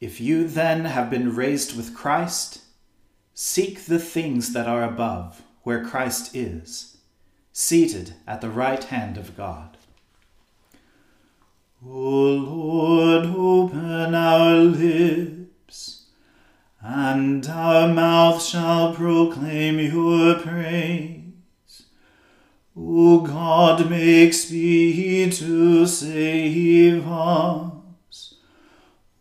If you then have been raised with Christ, seek the things that are above, where Christ is, seated at the right hand of God. O Lord, open our lips, and our mouth shall proclaim your praise. O God, make speed to save us.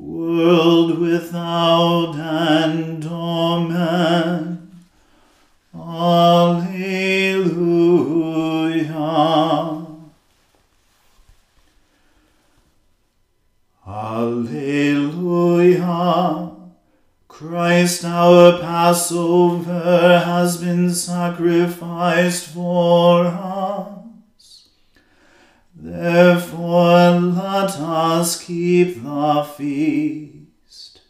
world without end. Amen. Alleluia. Alleluia. Christ our Passover has been sacrificed for us. Therefore let us keep the feast,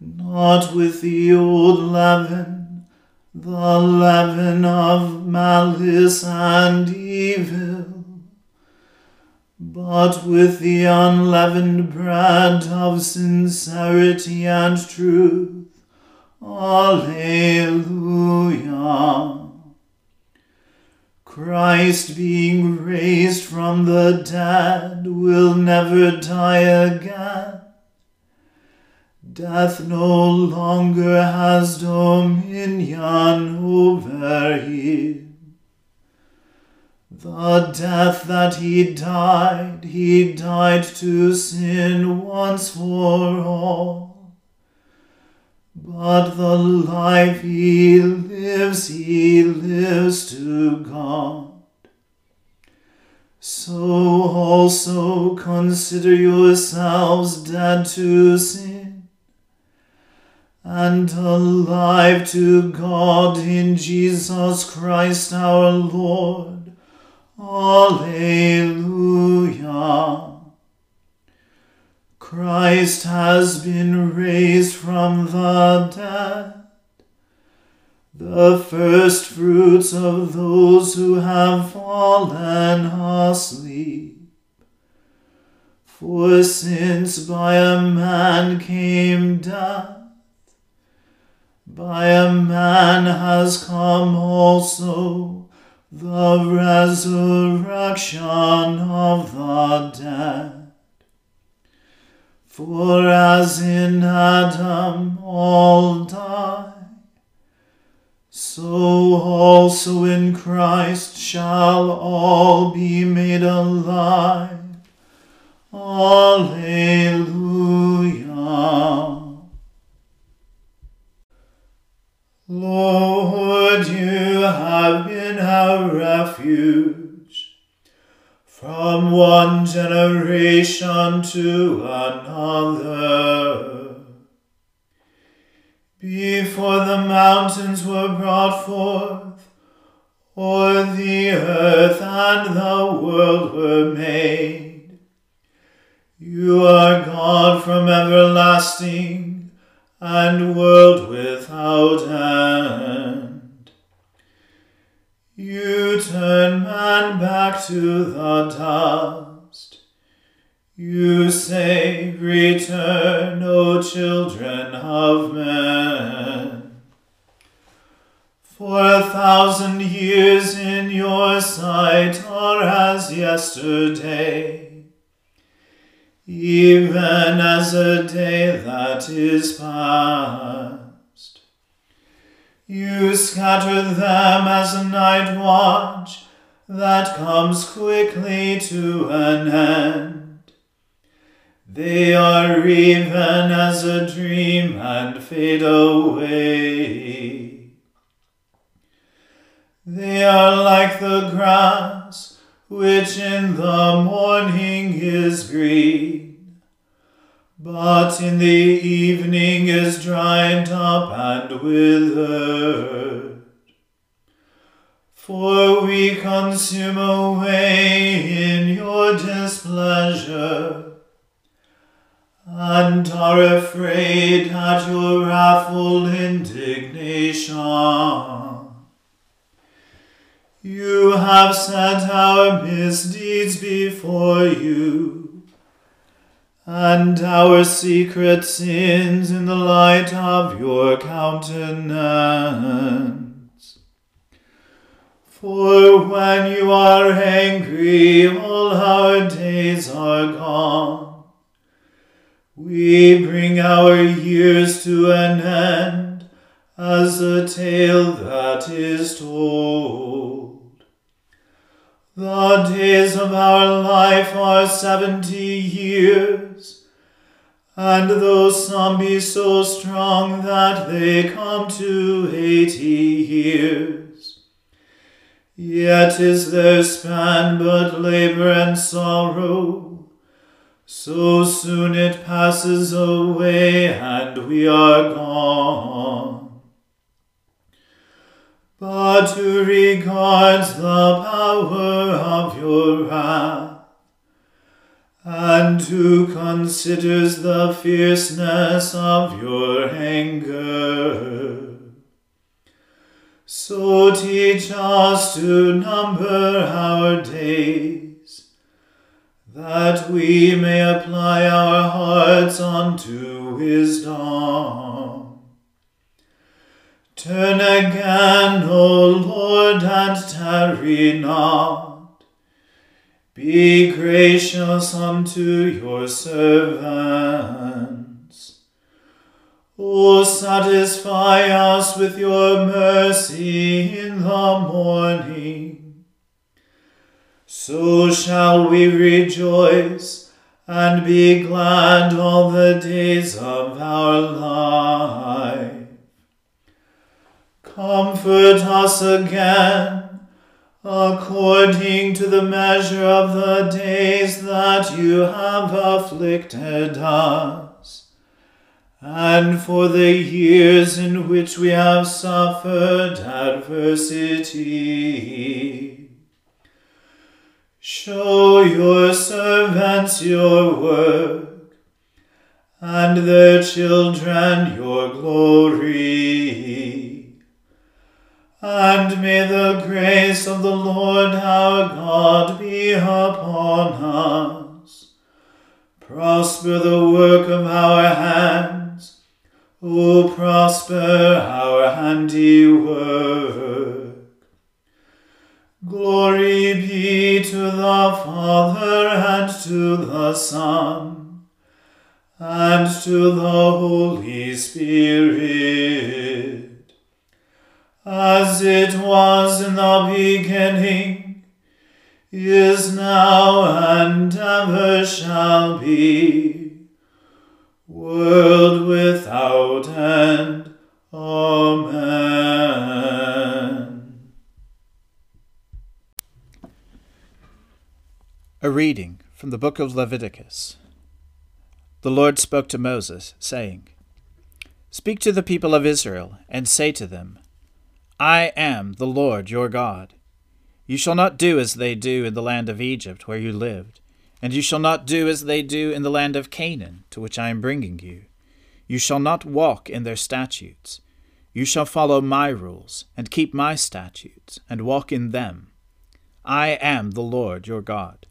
not with the old leaven, the leaven of malice and evil, but with the unleavened bread of sincerity and truth. Alleluia. Christ, being raised from the dead, will never die again. Death no longer has dominion over him. The death that he died, he died to sin once for all but the life he lives, he lives to God. So also consider yourselves dead to sin and alive to God in Jesus Christ our Lord. Alleluia. Christ has been raised from the dead, the first fruits of those who have fallen asleep. For since by a man came death, by a man has come also the resurrection of the dead. For as in Adam all die, so also in Christ shall all be made alive. Alleluia. Lord, you have been our refuge from one generation to another. Before the mountains were brought forth, or the earth and the world were made, you are God from everlasting and world without end. You turn man back to the dust. You say, Return, O children of men. For a thousand years in your sight are as yesterday, even as a day that is past. You scatter them as a night watch that comes quickly to an end. They are even as a dream and fade away. They are like the grass which in the morning is green but in the evening is dried up and withered. For we consume away in your displeasure, and are afraid at your wrathful indignation. You have set our misdeeds before you, and our secret sins in the light of your countenance. For when you are angry, all our days are gone. We bring our years to an end as a tale that is told. The days of our life are seventy years, and though some be so strong that they come to eighty years, yet is their span but labor and sorrow. So soon it passes away, and we are gone. But who regards the power of your wrath, and who considers the fierceness of your anger. So teach us to number our days, that we may apply our hearts unto wisdom. Turn again, O Lord, and tarry not. Be gracious unto your servants. O satisfy us with your mercy in the morning. So shall we rejoice and be glad all the days of our life. Comfort us again, according to the measure of the days that you have afflicted us, and for the years in which we have suffered adversity. Show your servants your work, and their children your glory and may the grace of the Lord our God be upon us. Prosper the work of our hands, O prosper our handiwork. Glory be to the Father and to the Son and to the Holy Spirit as it was in the beginning, is now, and ever shall be, world without end. Amen. A reading from the book of Leviticus. The Lord spoke to Moses, saying, Speak to the people of Israel, and say to them, I am the Lord your God. You shall not do as they do in the land of Egypt, where you lived, and you shall not do as they do in the land of Canaan, to which I am bringing you. You shall not walk in their statutes. You shall follow my rules, and keep my statutes, and walk in them. I am the Lord your God.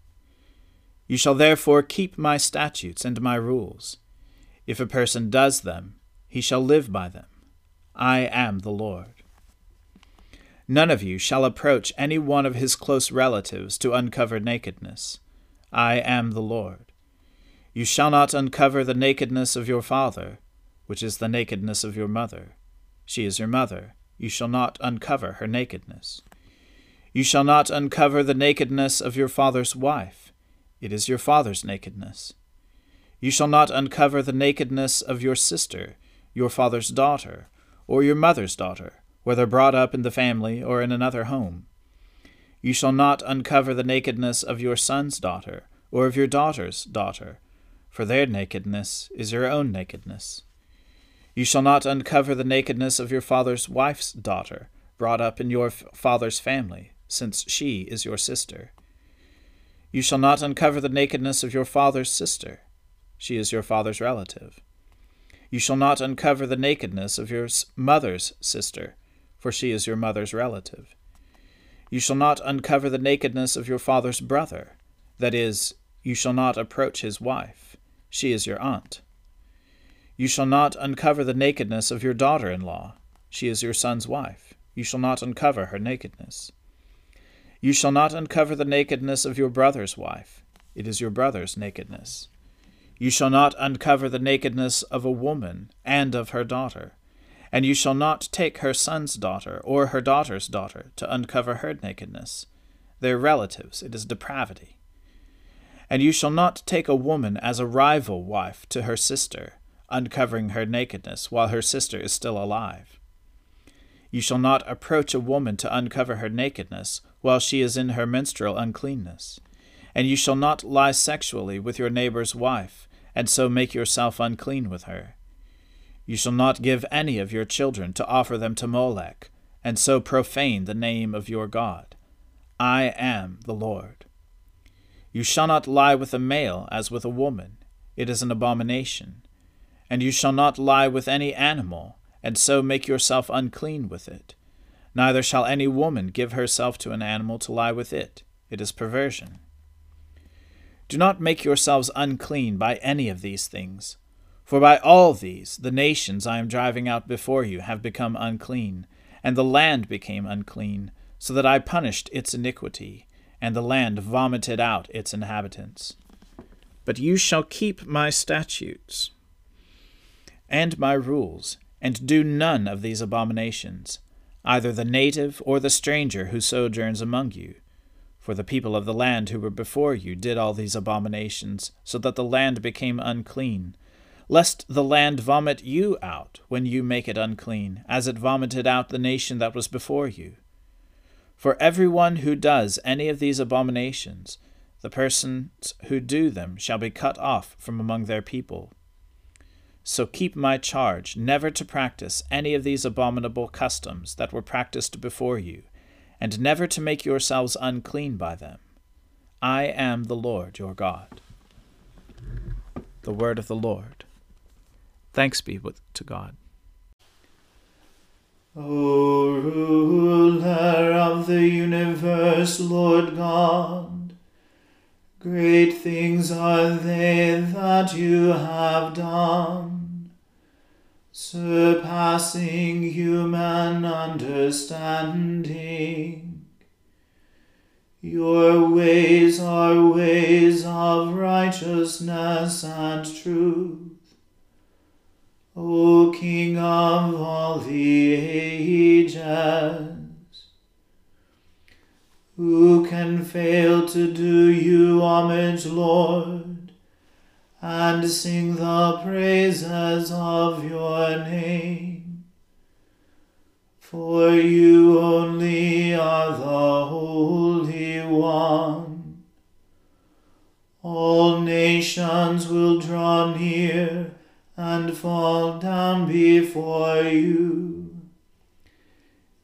You shall therefore keep my statutes and my rules. If a person does them, he shall live by them. I am the Lord. None of you shall approach any one of his close relatives to uncover nakedness. I am the Lord. You shall not uncover the nakedness of your father, which is the nakedness of your mother. She is your mother. You shall not uncover her nakedness. You shall not uncover the nakedness of your father's wife. It is your father's nakedness. You shall not uncover the nakedness of your sister, your father's daughter, or your mother's daughter whether brought up in the family or in another home. You shall not uncover the nakedness of your son's daughter, or of your daughter's daughter, for their nakedness is your own nakedness. You shall not uncover the nakedness of your father's wife's daughter, brought up in your father's family, since she is your sister. You shall not uncover the nakedness of your father's sister. She is your father's relative. You shall not uncover the nakedness of your mother's sister, for she is your mother's relative. You shall not uncover the nakedness of your father's brother, that is, you shall not approach his wife, she is your aunt. You shall not uncover the nakedness of your daughter in law, she is your son's wife. You shall not uncover her nakedness. You shall not uncover the nakedness of your brother's wife, it is your brother's nakedness. You shall not uncover the nakedness of a woman and of her daughter. And you shall not take her son's daughter or her daughter's daughter to uncover her nakedness. They are relatives, it is depravity. And you shall not take a woman as a rival wife to her sister, uncovering her nakedness while her sister is still alive. You shall not approach a woman to uncover her nakedness while she is in her menstrual uncleanness. And you shall not lie sexually with your neighbor's wife and so make yourself unclean with her. You shall not give any of your children to offer them to Molech, and so profane the name of your God. I am the Lord. You shall not lie with a male as with a woman, it is an abomination. And you shall not lie with any animal, and so make yourself unclean with it. Neither shall any woman give herself to an animal to lie with it, it is perversion. Do not make yourselves unclean by any of these things. For by all these the nations I am driving out before you have become unclean, and the land became unclean, so that I punished its iniquity, and the land vomited out its inhabitants. But you shall keep my statutes and my rules, and do none of these abominations, either the native or the stranger who sojourns among you for the people of the land who were before you did all these abominations, so that the land became unclean, lest the land vomit you out when you make it unclean, as it vomited out the nation that was before you. For every one who does any of these abominations, the persons who do them shall be cut off from among their people. So keep my charge never to practice any of these abominable customs that were practiced before you and never to make yourselves unclean by them. I am the Lord your God. The word of the Lord. Thanks be to God. O ruler of the universe, Lord God, great things are they that you have done surpassing human understanding. Your ways are ways of righteousness and truth. O King of all the ages, who can fail to do you homage, Lord? and sing the praises of your name. For you only are the Holy One. All nations will draw near and fall down before you.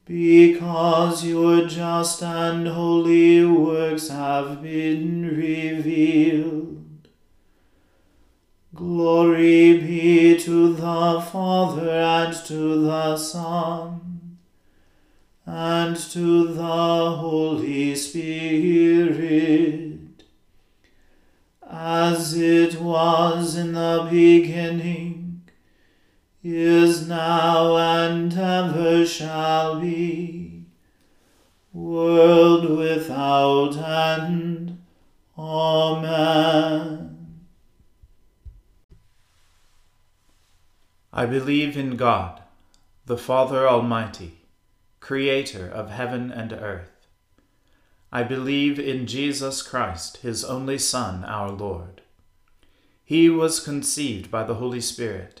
Because your just and holy works have been revealed. Glory be to the Father and to the Son and to the Holy Spirit, as it was in the beginning, is now, and ever shall be, world without end. Amen. I believe in God, the Father Almighty, Creator of heaven and earth. I believe in Jesus Christ, His only Son, our Lord. He was conceived by the Holy Spirit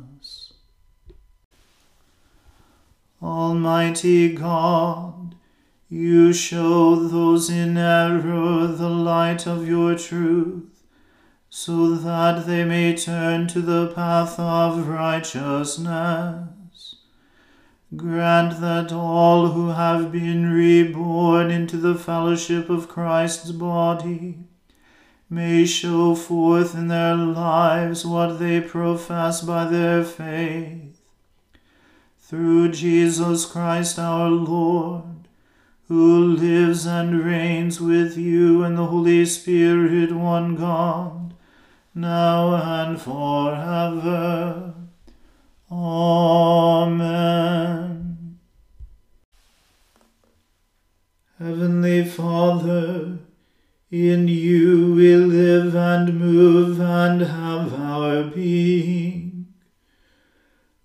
Almighty God, you show those in error the light of your truth, so that they may turn to the path of righteousness. Grant that all who have been reborn into the fellowship of Christ's body may show forth in their lives what they profess by their faith. Through Jesus Christ our Lord, who lives and reigns with you in the Holy Spirit, one God, now and forever. Amen. Heavenly Father, in you we live and move and have our being.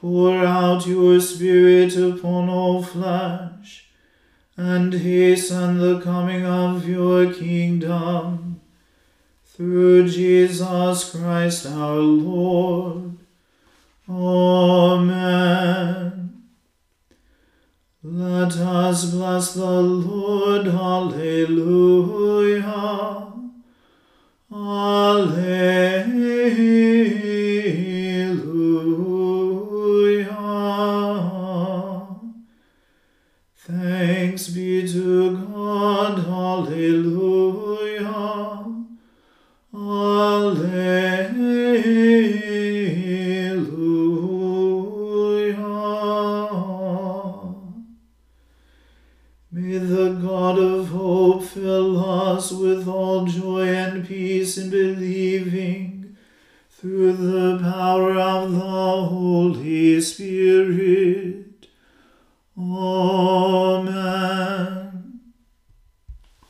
Pour out your Spirit upon all flesh, and hasten the coming of your kingdom through Jesus Christ our Lord. Amen. Let us bless the Lord. Alleluia. Alleluia.